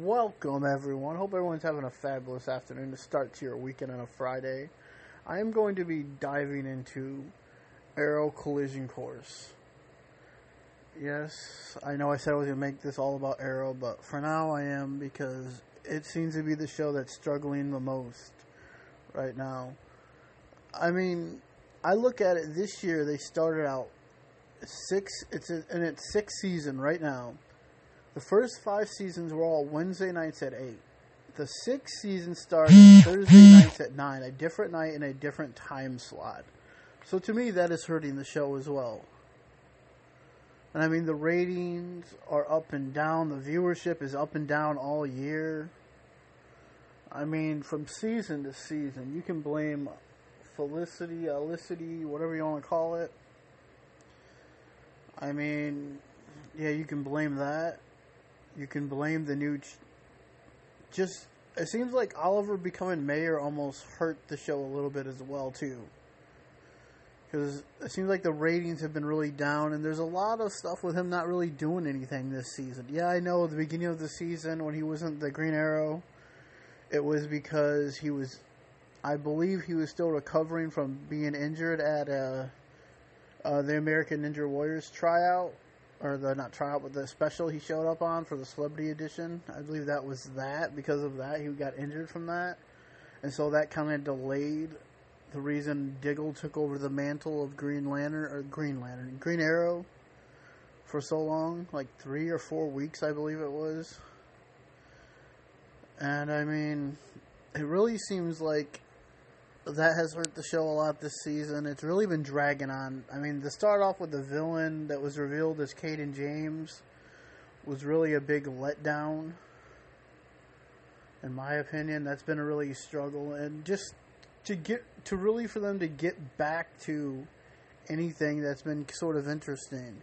Welcome, everyone. Hope everyone's having a fabulous afternoon to start to your weekend on a Friday. I am going to be diving into Arrow Collision Course. Yes, I know I said I was going to make this all about Arrow, but for now I am because it seems to be the show that's struggling the most right now. I mean, I look at it this year, they started out six, it's in its sixth season right now the first five seasons were all Wednesday nights at 8. The sixth season started Thursday nights at 9, a different night and a different time slot. So to me, that is hurting the show as well. And I mean, the ratings are up and down, the viewership is up and down all year. I mean, from season to season, you can blame Felicity, Elicity, whatever you want to call it. I mean, yeah, you can blame that you can blame the new. Ch- just it seems like Oliver becoming mayor almost hurt the show a little bit as well too. Because it seems like the ratings have been really down, and there's a lot of stuff with him not really doing anything this season. Yeah, I know at the beginning of the season when he wasn't the Green Arrow, it was because he was, I believe he was still recovering from being injured at uh, uh, the American Ninja Warriors tryout or the not trial, but the special he showed up on for the Celebrity Edition. I believe that was that. Because of that, he got injured from that, and so that kind of delayed the reason Diggle took over the mantle of Green Lantern or Green Lantern, Green Arrow, for so long, like three or four weeks, I believe it was. And I mean, it really seems like that has hurt the show a lot this season. It's really been dragging on. I mean, to start off with the villain that was revealed as Cayden James was really a big letdown. In my opinion, that's been a really struggle, and just to get to really for them to get back to anything that's been sort of interesting.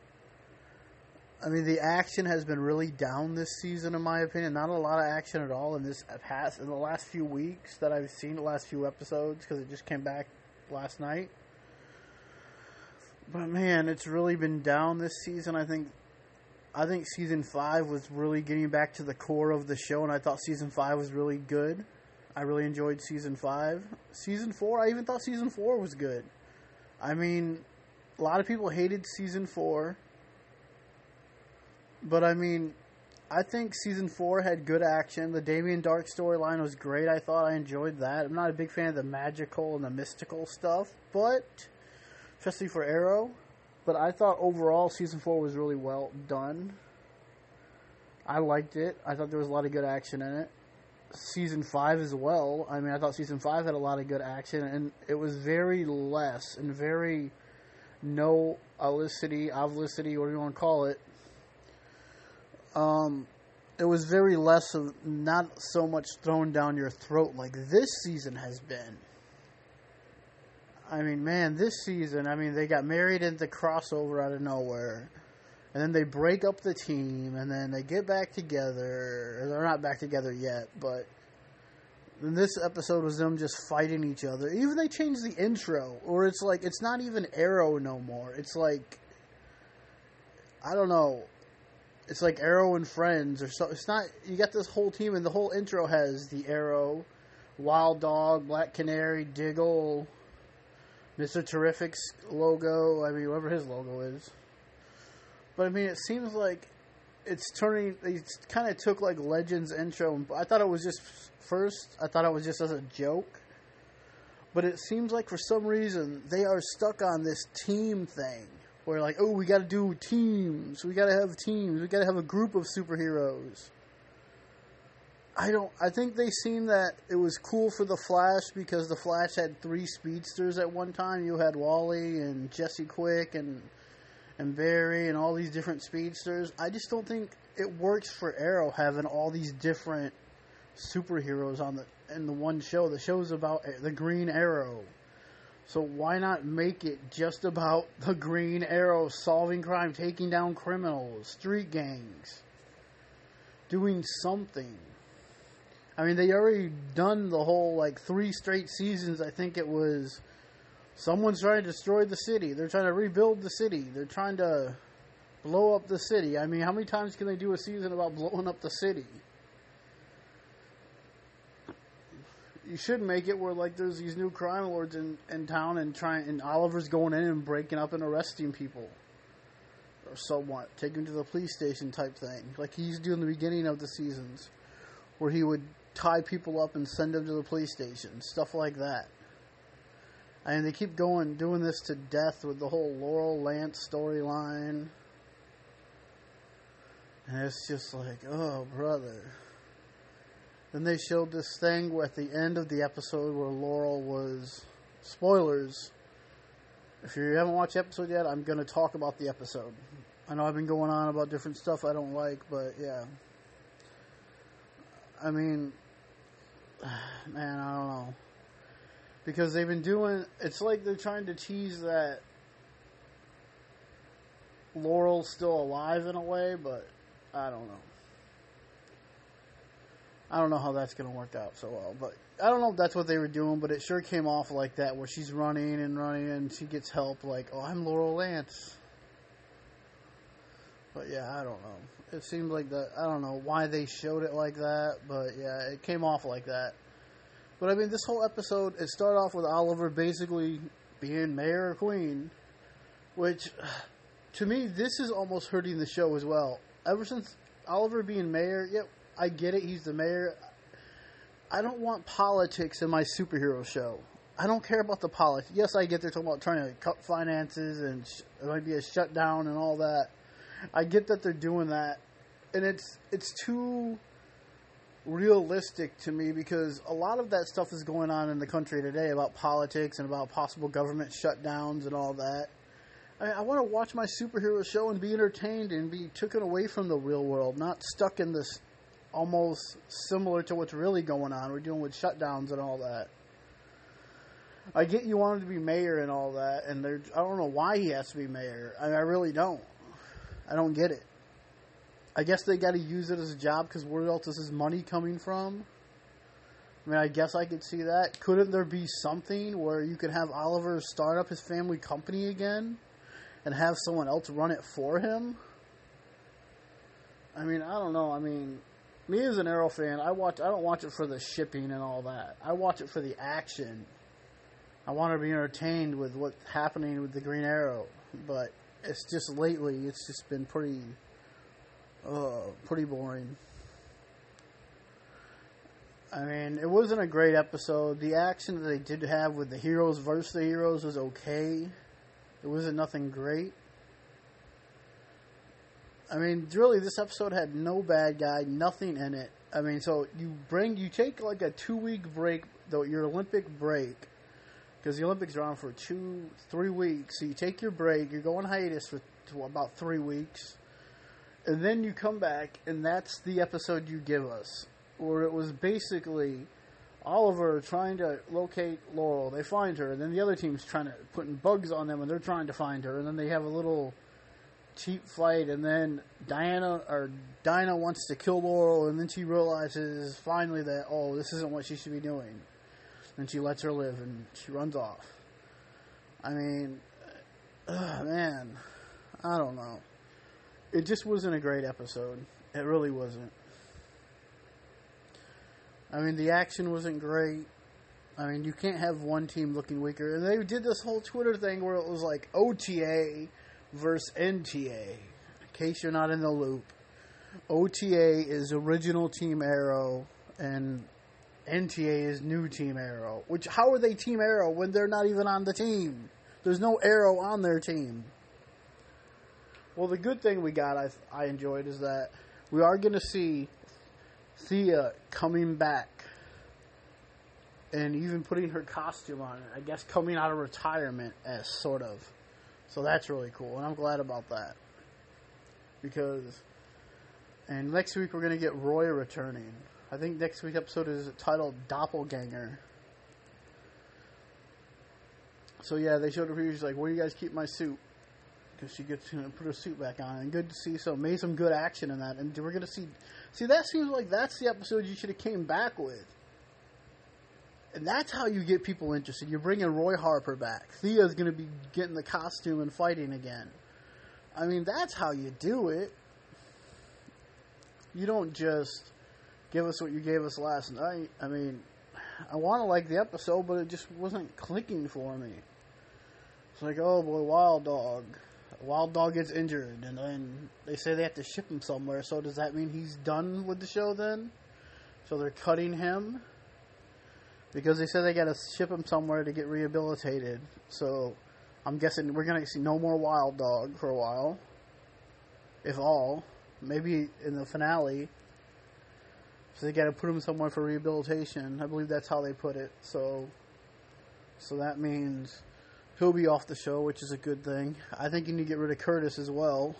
I mean, the action has been really down this season, in my opinion. Not a lot of action at all in this past in the last few weeks that I've seen the last few episodes because it just came back last night. But man, it's really been down this season. I think, I think season five was really getting back to the core of the show, and I thought season five was really good. I really enjoyed season five. Season four, I even thought season four was good. I mean, a lot of people hated season four but I mean, I think season four had good action. The Damien Darhk storyline was great. I thought I enjoyed that. I'm not a big fan of the magical and the mystical stuff, but especially for Arrow. But I thought overall season four was really well done. I liked it. I thought there was a lot of good action in it. Season five as well. I mean, I thought season five had a lot of good action, and it was very less and very no olicity, ovolicity, whatever you want to call it, um, it was very less of not so much thrown down your throat like this season has been. I mean, man, this season, I mean, they got married in the crossover out of nowhere. And then they break up the team, and then they get back together. They're not back together yet, but then this episode was them just fighting each other. Even they changed the intro, or it's like it's not even Arrow no more. It's like I don't know it's like Arrow and Friends or so. It's not. You got this whole team, and the whole intro has the Arrow, Wild Dog, Black Canary, Diggle, Mister Terrific's logo. I mean, whatever his logo is. But I mean, it seems like it's turning. They kind of took like Legends intro. I thought it was just first. I thought it was just as a joke. But it seems like for some reason they are stuck on this team thing where like, oh, we got to do teams. We got to have teams. We got to have a group of superheroes. I don't. I think they seen that it was cool for the Flash because the Flash had three speedsters at one time. You had Wally and Jesse Quick and and Barry and all these different speedsters. I just don't think it works for Arrow having all these different superheroes on the in the one show. The show's about the Green Arrow. So why not make it just about the Green Arrow solving crime, taking down criminals, street gangs, doing something? I mean, they already done the whole like three straight seasons. I think it was someone's trying to destroy the city. They're trying to rebuild the city. They're trying to blow up the city. I mean, how many times can they do a season about blowing up the city? You should make it where like there's these new crime lords in, in town and trying and Oliver's going in and breaking up and arresting people. Or somewhat. Taking to the police station type thing. Like he used to do in the beginning of the seasons. Where he would tie people up and send them to the police station. Stuff like that. And they keep going doing this to death with the whole Laurel Lance storyline. And it's just like, oh brother. Then they showed this thing at the end of the episode where Laurel was. Spoilers. If you haven't watched the episode yet, I'm going to talk about the episode. I know I've been going on about different stuff I don't like, but yeah. I mean, man, I don't know. Because they've been doing. It's like they're trying to tease that Laurel's still alive in a way, but I don't know. I don't know how that's going to work out so well, but I don't know if that's what they were doing, but it sure came off like that, where she's running and running and she gets help, like, oh, I'm Laurel Lance. But yeah, I don't know. It seemed like that. I don't know why they showed it like that, but yeah, it came off like that. But I mean, this whole episode, it started off with Oliver basically being mayor or queen, which to me, this is almost hurting the show as well. Ever since Oliver being mayor, yep, I get it. He's the mayor. I don't want politics in my superhero show. I don't care about the politics. Yes, I get they're talking about trying to cut finances and sh- it might be a shutdown and all that. I get that they're doing that, and it's it's too realistic to me because a lot of that stuff is going on in the country today about politics and about possible government shutdowns and all that. I, I want to watch my superhero show and be entertained and be taken away from the real world, not stuck in this almost similar to what's really going on. We're dealing with shutdowns and all that. I get you wanted to be mayor and all that, and there, I don't know why he has to be mayor. I, I really don't. I don't get it. I guess they got to use it as a job because where else is his money coming from? I mean, I guess I could see that. Couldn't there be something where you could have Oliver start up his family company again and have someone else run it for him? I mean, I don't know. I mean, me as an Arrow fan, I watch. I don't watch it for the shipping and all that. I watch it for the action. I want to be entertained with what's happening with the Green Arrow, but it's just lately, it's just been pretty, uh, pretty boring. I mean, it wasn't a great episode. The action that they did have with the heroes versus the heroes was okay. It wasn't nothing great. I mean, really, this episode had no bad guy, nothing in it. I mean, so you bring, you take like a two week break, though your Olympic break, because the Olympics are on for two, three weeks. So you take your break, you're going hiatus for about three weeks, and then you come back, and that's the episode you give us, where it was basically Oliver trying to locate Laurel. They find her, and then the other team's trying to putting bugs on them, and they're trying to find her, and then they have a little cheap fight, and then Diana or Dinah wants to kill Laurel, and then she realizes finally that oh, this isn't what she should be doing, and she lets her live, and she runs off. I mean, uh, man, I don't know. It just wasn't a great episode. It really wasn't. I mean, the action wasn't great. I mean, you can't have one team looking weaker. And they did this whole Twitter thing where it was like OTA versus NTA. In case you're not in the loop, OTA is original Team Arrow and NTA is new Team Arrow. Which how are they Team Arrow when they're not even on the team? There's no Arrow on their team. Well, the good thing we got, I I enjoyed, is that we are going to see Thea coming back and even putting her costume on. I guess coming out of retirement as sort of. So that's really cool, and I'm glad about that. Because, and next week we're going to get Roy returning. I think next week's episode is titled Doppelganger. So yeah, they showed her preview. She's like, "Where do you guys keep my suit?" Because she gets to put her suit back on, and good to see. So made some good action in that, and we're going to see. See, that seems like that's the episode you should have came back with. And that's how you get people interested. You're bringing Roy Harper back. Thea's going to be getting the costume and fighting again. I mean, that's how you do it. You don't just give us what you gave us last night. I mean, I want to like the episode, but it just wasn't clicking for me. It's like, oh boy, Wild Dog. Wild Dog gets injured, and then they say they have to ship him somewhere. So does that mean he's done with the show then? So they're cutting him because they said they got to ship him somewhere to get rehabilitated. So I'm guessing we're gonna see no more Wild Dog for a while, if all. Maybe in the finale. So they got to put him somewhere for rehabilitation. I believe that's how they put it. So, so that means he'll be off the show, which is a good thing. I think you need to get rid of Curtis as well.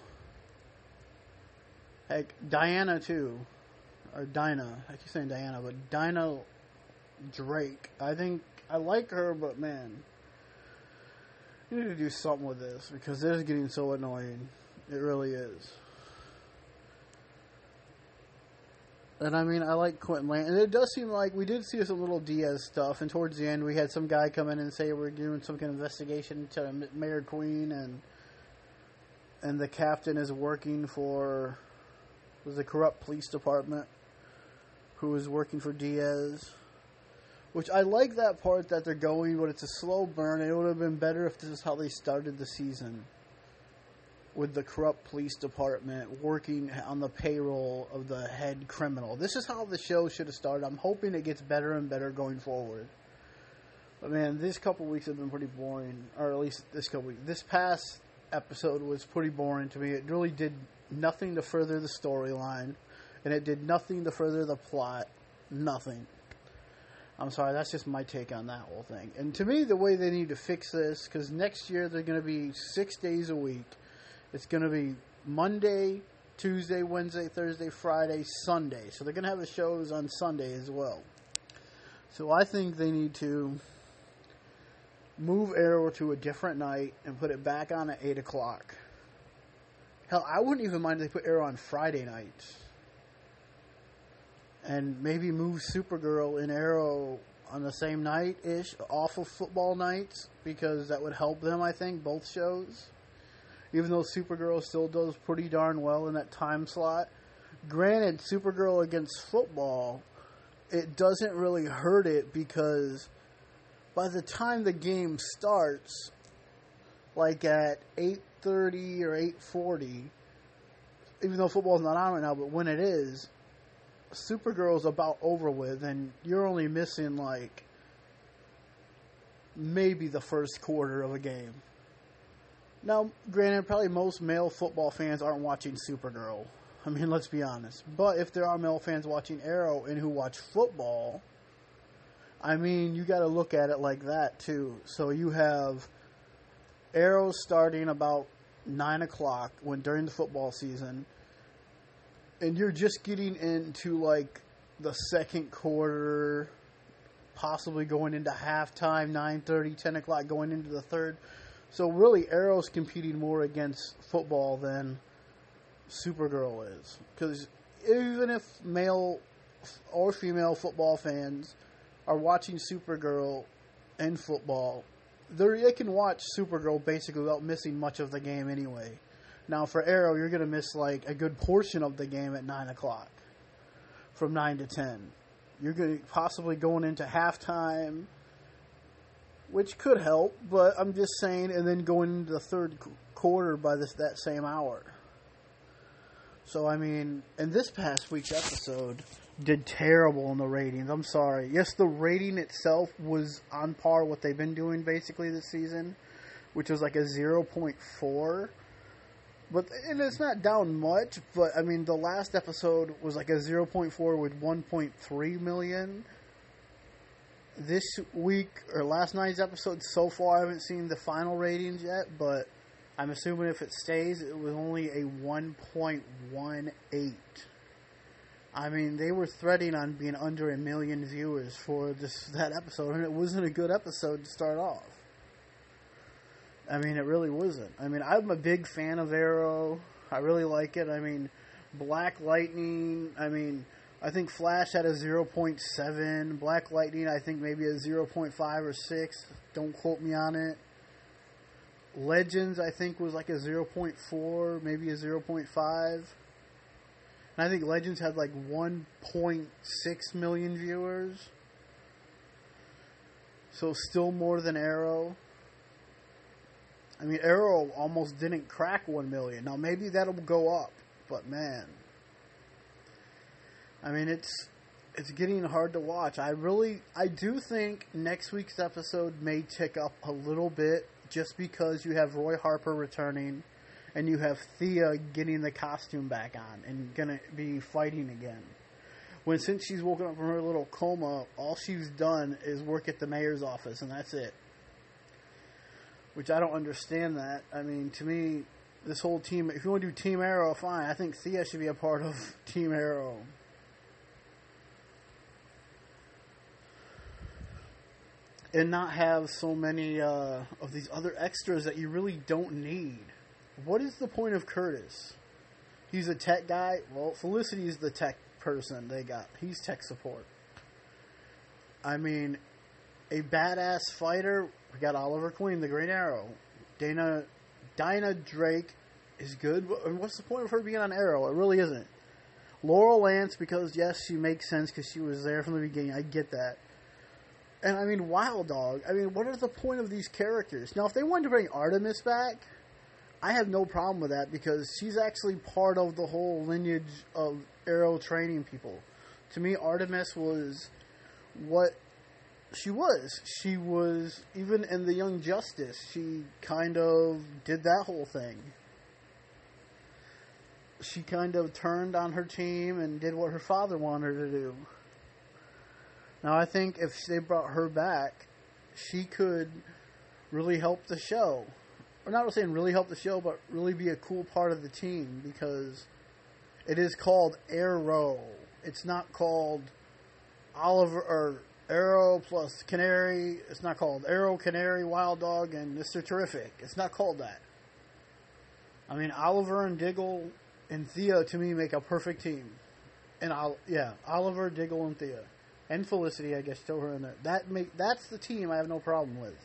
Heck, Diana too, or Dinah. I keep saying Diana, but Dinah Drake. I think I like her, but man, you need to do something with this because this is getting so annoying. It really is. And I mean, I like Quentin Lance, and it does seem like we did see some little Diaz stuff. And towards the end, we had some guy come in and say we're doing some kind of investigation to Mayor Queen, and and the captain is working for was the corrupt police department, who is working for Diaz. Which I like that part that they're going, but it's a slow burn. It would have been better if this is how they started the season with the corrupt police department working on the payroll of the head criminal. This is how the show should have started. I'm hoping it gets better and better going forward. But man, this couple weeks have been pretty boring, or at least this couple weeks. This past episode was pretty boring to me. It really did nothing to further the storyline, and it did nothing to further the plot. Nothing. I'm sorry, that's just my take on that whole thing. And to me, the way they need to fix this, because next year they're going to be six days a week it's going to be Monday, Tuesday, Wednesday, Thursday, Friday, Sunday. So they're going to have the shows on Sunday as well. So I think they need to move Arrow to a different night and put it back on at 8 o'clock. Hell, I wouldn't even mind if they put Arrow on Friday nights. And maybe move Supergirl and Arrow on the same night ish, off of football nights, because that would help them, I think, both shows even though Supergirl still does pretty darn well in that time slot. Granted, Supergirl against football, it doesn't really hurt it because by the time the game starts, like at 8.30 or 8.40, even though football's not on right now, but when it is, Supergirl's about over with, and you're only missing like maybe the first quarter of a game. Now, granted, probably most male football fans aren't watching Supergirl. I mean, let's be honest. But if there are male fans watching Arrow and who watch football, I mean, you got to look at it like that too. So you have Arrow starting about nine o'clock when during the football season, and you're just getting into like the second quarter, possibly going into halftime, 9.30, 10 o'clock, going into the third. So really, Arrow's competing more against football than Supergirl is, because even if male or female football fans are watching Supergirl and football, they can watch Supergirl basically without missing much of the game anyway. Now for Arrow, you're going to miss like a good portion of the game at nine o'clock, from nine to ten. You're going to possibly going into halftime which could help, but I'm just saying, and then going into the third quarter by this that same hour. So I mean, and this past week's episode did terrible in the ratings. I'm sorry. Yes, the rating itself was on par what they've been doing basically this season, which was like a 0.4. But and it's not down much, but I mean the last episode was like a 0.4 with 1.3 million this week or last night's episode so far, I haven't seen the final ratings yet, but I'm assuming if it stays, it was only a 1.18. I mean, they were threading on being under a million viewers for this that episode, and it wasn't a good episode to start off. I mean, it really wasn't. I mean, I'm a big fan of Arrow. I really like it. I mean, Black Lightning. I mean, I think Flash had a 0.7. Black Lightning, I think maybe a 0.5 or 6. Don't quote me on it. Legends, I think, was like a 0.4, maybe a 0.5. And I think Legends had like 1.6 million viewers. So still more than Arrow. I mean, Arrow almost didn't crack one million. Now maybe that'll go up, but man, I mean it's it's getting hard to watch. I really I do think next week's episode may tick up a little bit just because you have Roy Harper returning and you have Thea getting the costume back on and gonna be fighting again. When since she's woken up from her little coma, all she's done is work at the mayor's office and that's it. Which I don't understand that. I mean, to me, this whole team if you want to do Team Arrow, fine. I think Thea should be a part of Team Arrow. and not have so many uh, of these other extras that you really don't need. What is the point of Curtis? He's a tech guy. Well, Felicity is the tech person they got. He's tech support. I mean, a badass fighter. We got Oliver Queen, the Green Arrow. Dana, Dinah Drake is good. What's the point of her being on Arrow? It really isn't. Laurel Lance, because yes, she makes sense because she was there from the beginning. I get that. And I mean, Wild Dog. I mean, what is the point of these characters? Now, if they wanted to bring Artemis back, I have no problem with that because she's actually part of the whole lineage of Arrow training people. To me, Artemis was what she was. She was, even in The Young Justice, she kind of did that whole thing. She kind of turned on her team and did what her father wanted her to do. Now, I think if they brought her back, she could really help the show. Or not saying really help the show, but really be a cool part of the team because it is called Arrow. It's not called Oliver or Arrow plus Canary. It's not called Arrow, Canary, Wild Dog, and Mr. Terrific. It's not called that. I mean, Oliver and Diggle and Thea to me make a perfect team. And I'll yeah, Oliver, Diggle, and Thea and Felicity, I guess, throw her in there. That make that's the team I have no problem with.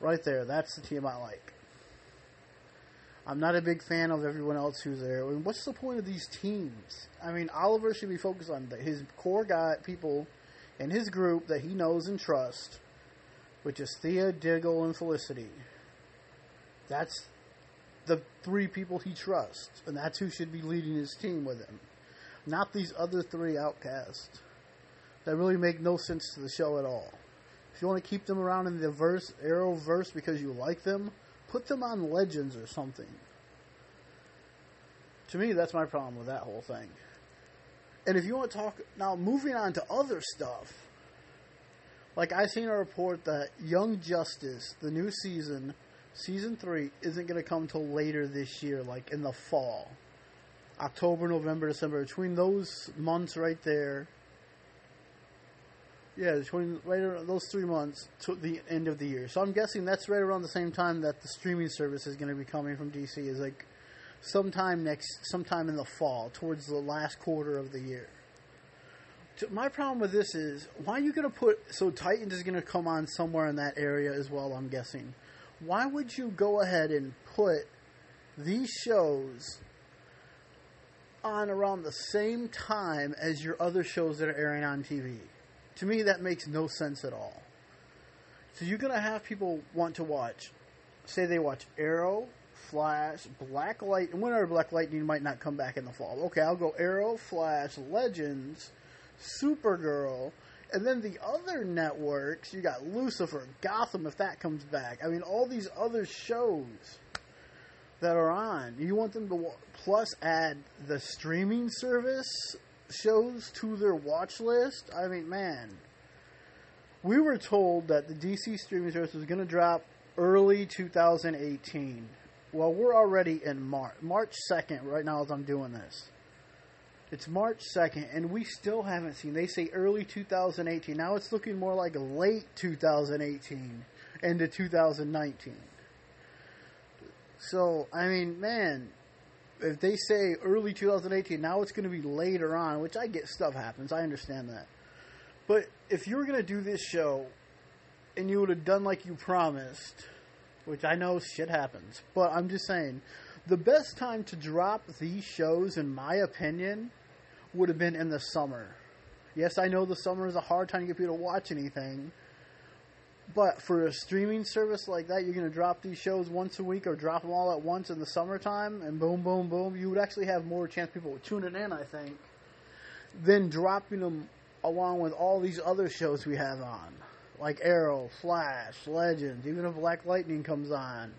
Right there, that's the team I like. I'm not a big fan of everyone else who's there. I mean, what's the point of these teams? I mean, Oliver should be focused on his core guy people in his group that he knows and trusts, which is Thea, Diggle, and Felicity. That's the three people he trusts, and that's who should be leading his team with him, not these other three outcasts that really make no sense to the show at all. If you want to keep them around in the verse Arrowverse because you like them, put them on Legends or something. To me, that's my problem with that whole thing. And if you want to talk now, moving on to other stuff, like I've seen a report that Young Justice, the new season, season three, isn't going to come till later this year, like in the fall, October, November, December. Between those months right there, yeah, between around those three months to the end of the year. So I'm guessing that's right around the same time that the streaming service is going to be coming from DC. Is like sometime next, sometime in the fall, towards the last quarter of the year. My problem with this is why are you going to put so Titans is going to come on somewhere in that area as well. I'm guessing. Why would you go ahead and put these shows on around the same time as your other shows that are airing on TV? To me, that makes no sense at all. So you're going to have people want to watch, say they watch Arrow, Flash, Black Light, and whenever Black Lightning might not come back in the fall. Okay, I'll go Arrow, Flash, Legends, Supergirl, and then the other networks, you got Lucifer, Gotham if that comes back. I mean, all these other shows that are on. You want them to plus add the streaming service shows to their watch list, I mean, man, we were told that the DC streaming service was going to drop early 2018. Well, we're already in March, March 2nd, right now as I'm doing this. It's March 2nd, and we still haven't seen. They say early 2018. Now it's looking more like late 2018 into 2019. So, I mean, man, if they say early 2018, now it's going to be later on, which I get stuff happens. I understand that. But if you were going to do this show and you would have done like you promised, which I know shit happens, but I'm just saying, the best time to drop these shows, in my opinion, would have been in the summer. Yes, I know the summer is a hard time to get people to watch anything, But for a streaming service like that, you're going to drop these shows once a week or drop them all at once in the summertime, and boom, boom, boom. You would actually have more chance people would tuning in, I think, than dropping them along with all these other shows we have on, like Arrow, Flash, Legends, even if Black Lightning comes on,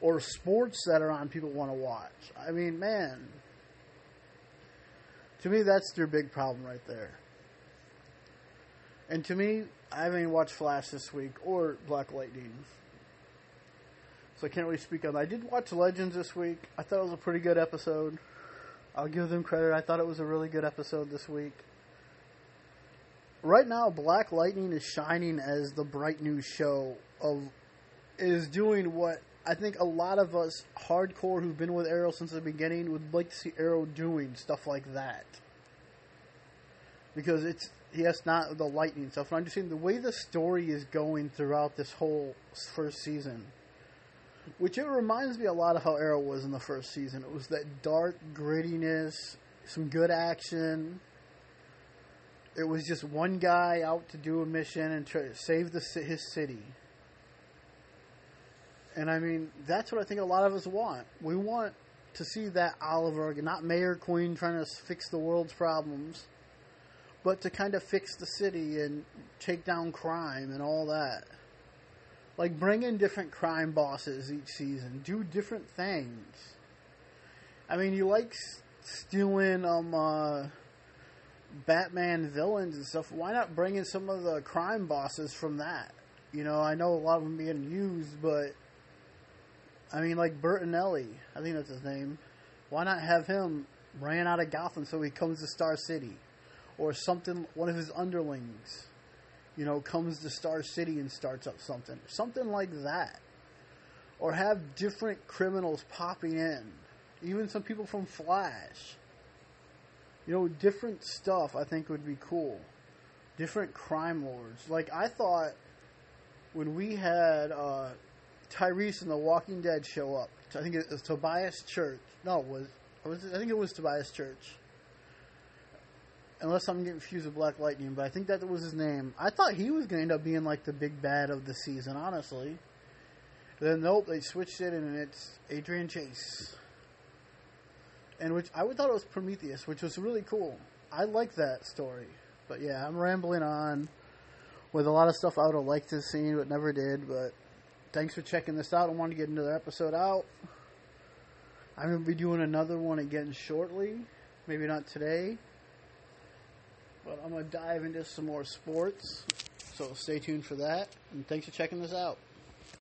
or sports that are on people want to watch. I mean, man, to me, that's their big problem right there. And to me, I haven't even watched Flash this week or Black Lightning. So I can't really speak on that. I did watch Legends this week. I thought it was a pretty good episode. I'll give them credit. I thought it was a really good episode this week. Right now, Black Lightning is shining as the bright new show of is doing what I think a lot of us hardcore who've been with Arrow since the beginning would like to see Arrow doing stuff like that. Because it's yes, not the lightning stuff. And I'm just saying the way the story is going throughout this whole first season, which it reminds me a lot of how Arrow was in the first season. It was that dark grittiness, some good action. It was just one guy out to do a mission and try to save the his city. And I mean, that's what I think a lot of us want. We want to see that Oliver, not Mayor Queen trying to fix the world's problems, but to kind of fix the city and take down crime and all that. Like bring in different crime bosses each season, do different things. I mean, you like stealing um uh, Batman villains and stuff. Why not bring in some of the crime bosses from that? You know, I know a lot of them being used, but I mean, like Bertinelli, I think that's his name. Why not have him ran out of Gotham so he comes to Star City? or something, one of his underlings, you know, comes to Star City and starts up something. Something like that. Or have different criminals popping in. Even some people from Flash. You know, different stuff I think would be cool. Different crime lords. Like, I thought when we had uh, Tyreese and the Walking Dead show up, I think it was Tobias Church. No, it was, was I think it was Tobias Church unless I'm getting confused with Black Lightning, but I think that was his name. I thought he was going to end up being like the big bad of the season, honestly. then nope, they switched it and it's Adrian Chase. And which I would thought it was Prometheus, which was really cool. I like that story. But yeah, I'm rambling on with a lot of stuff I would have liked to see but never did, but thanks for checking this out. I want to get another episode out. I'm going to be doing another one again shortly. Maybe not today. But I'm going to dive into some more sports. So stay tuned for that. And thanks for checking this out.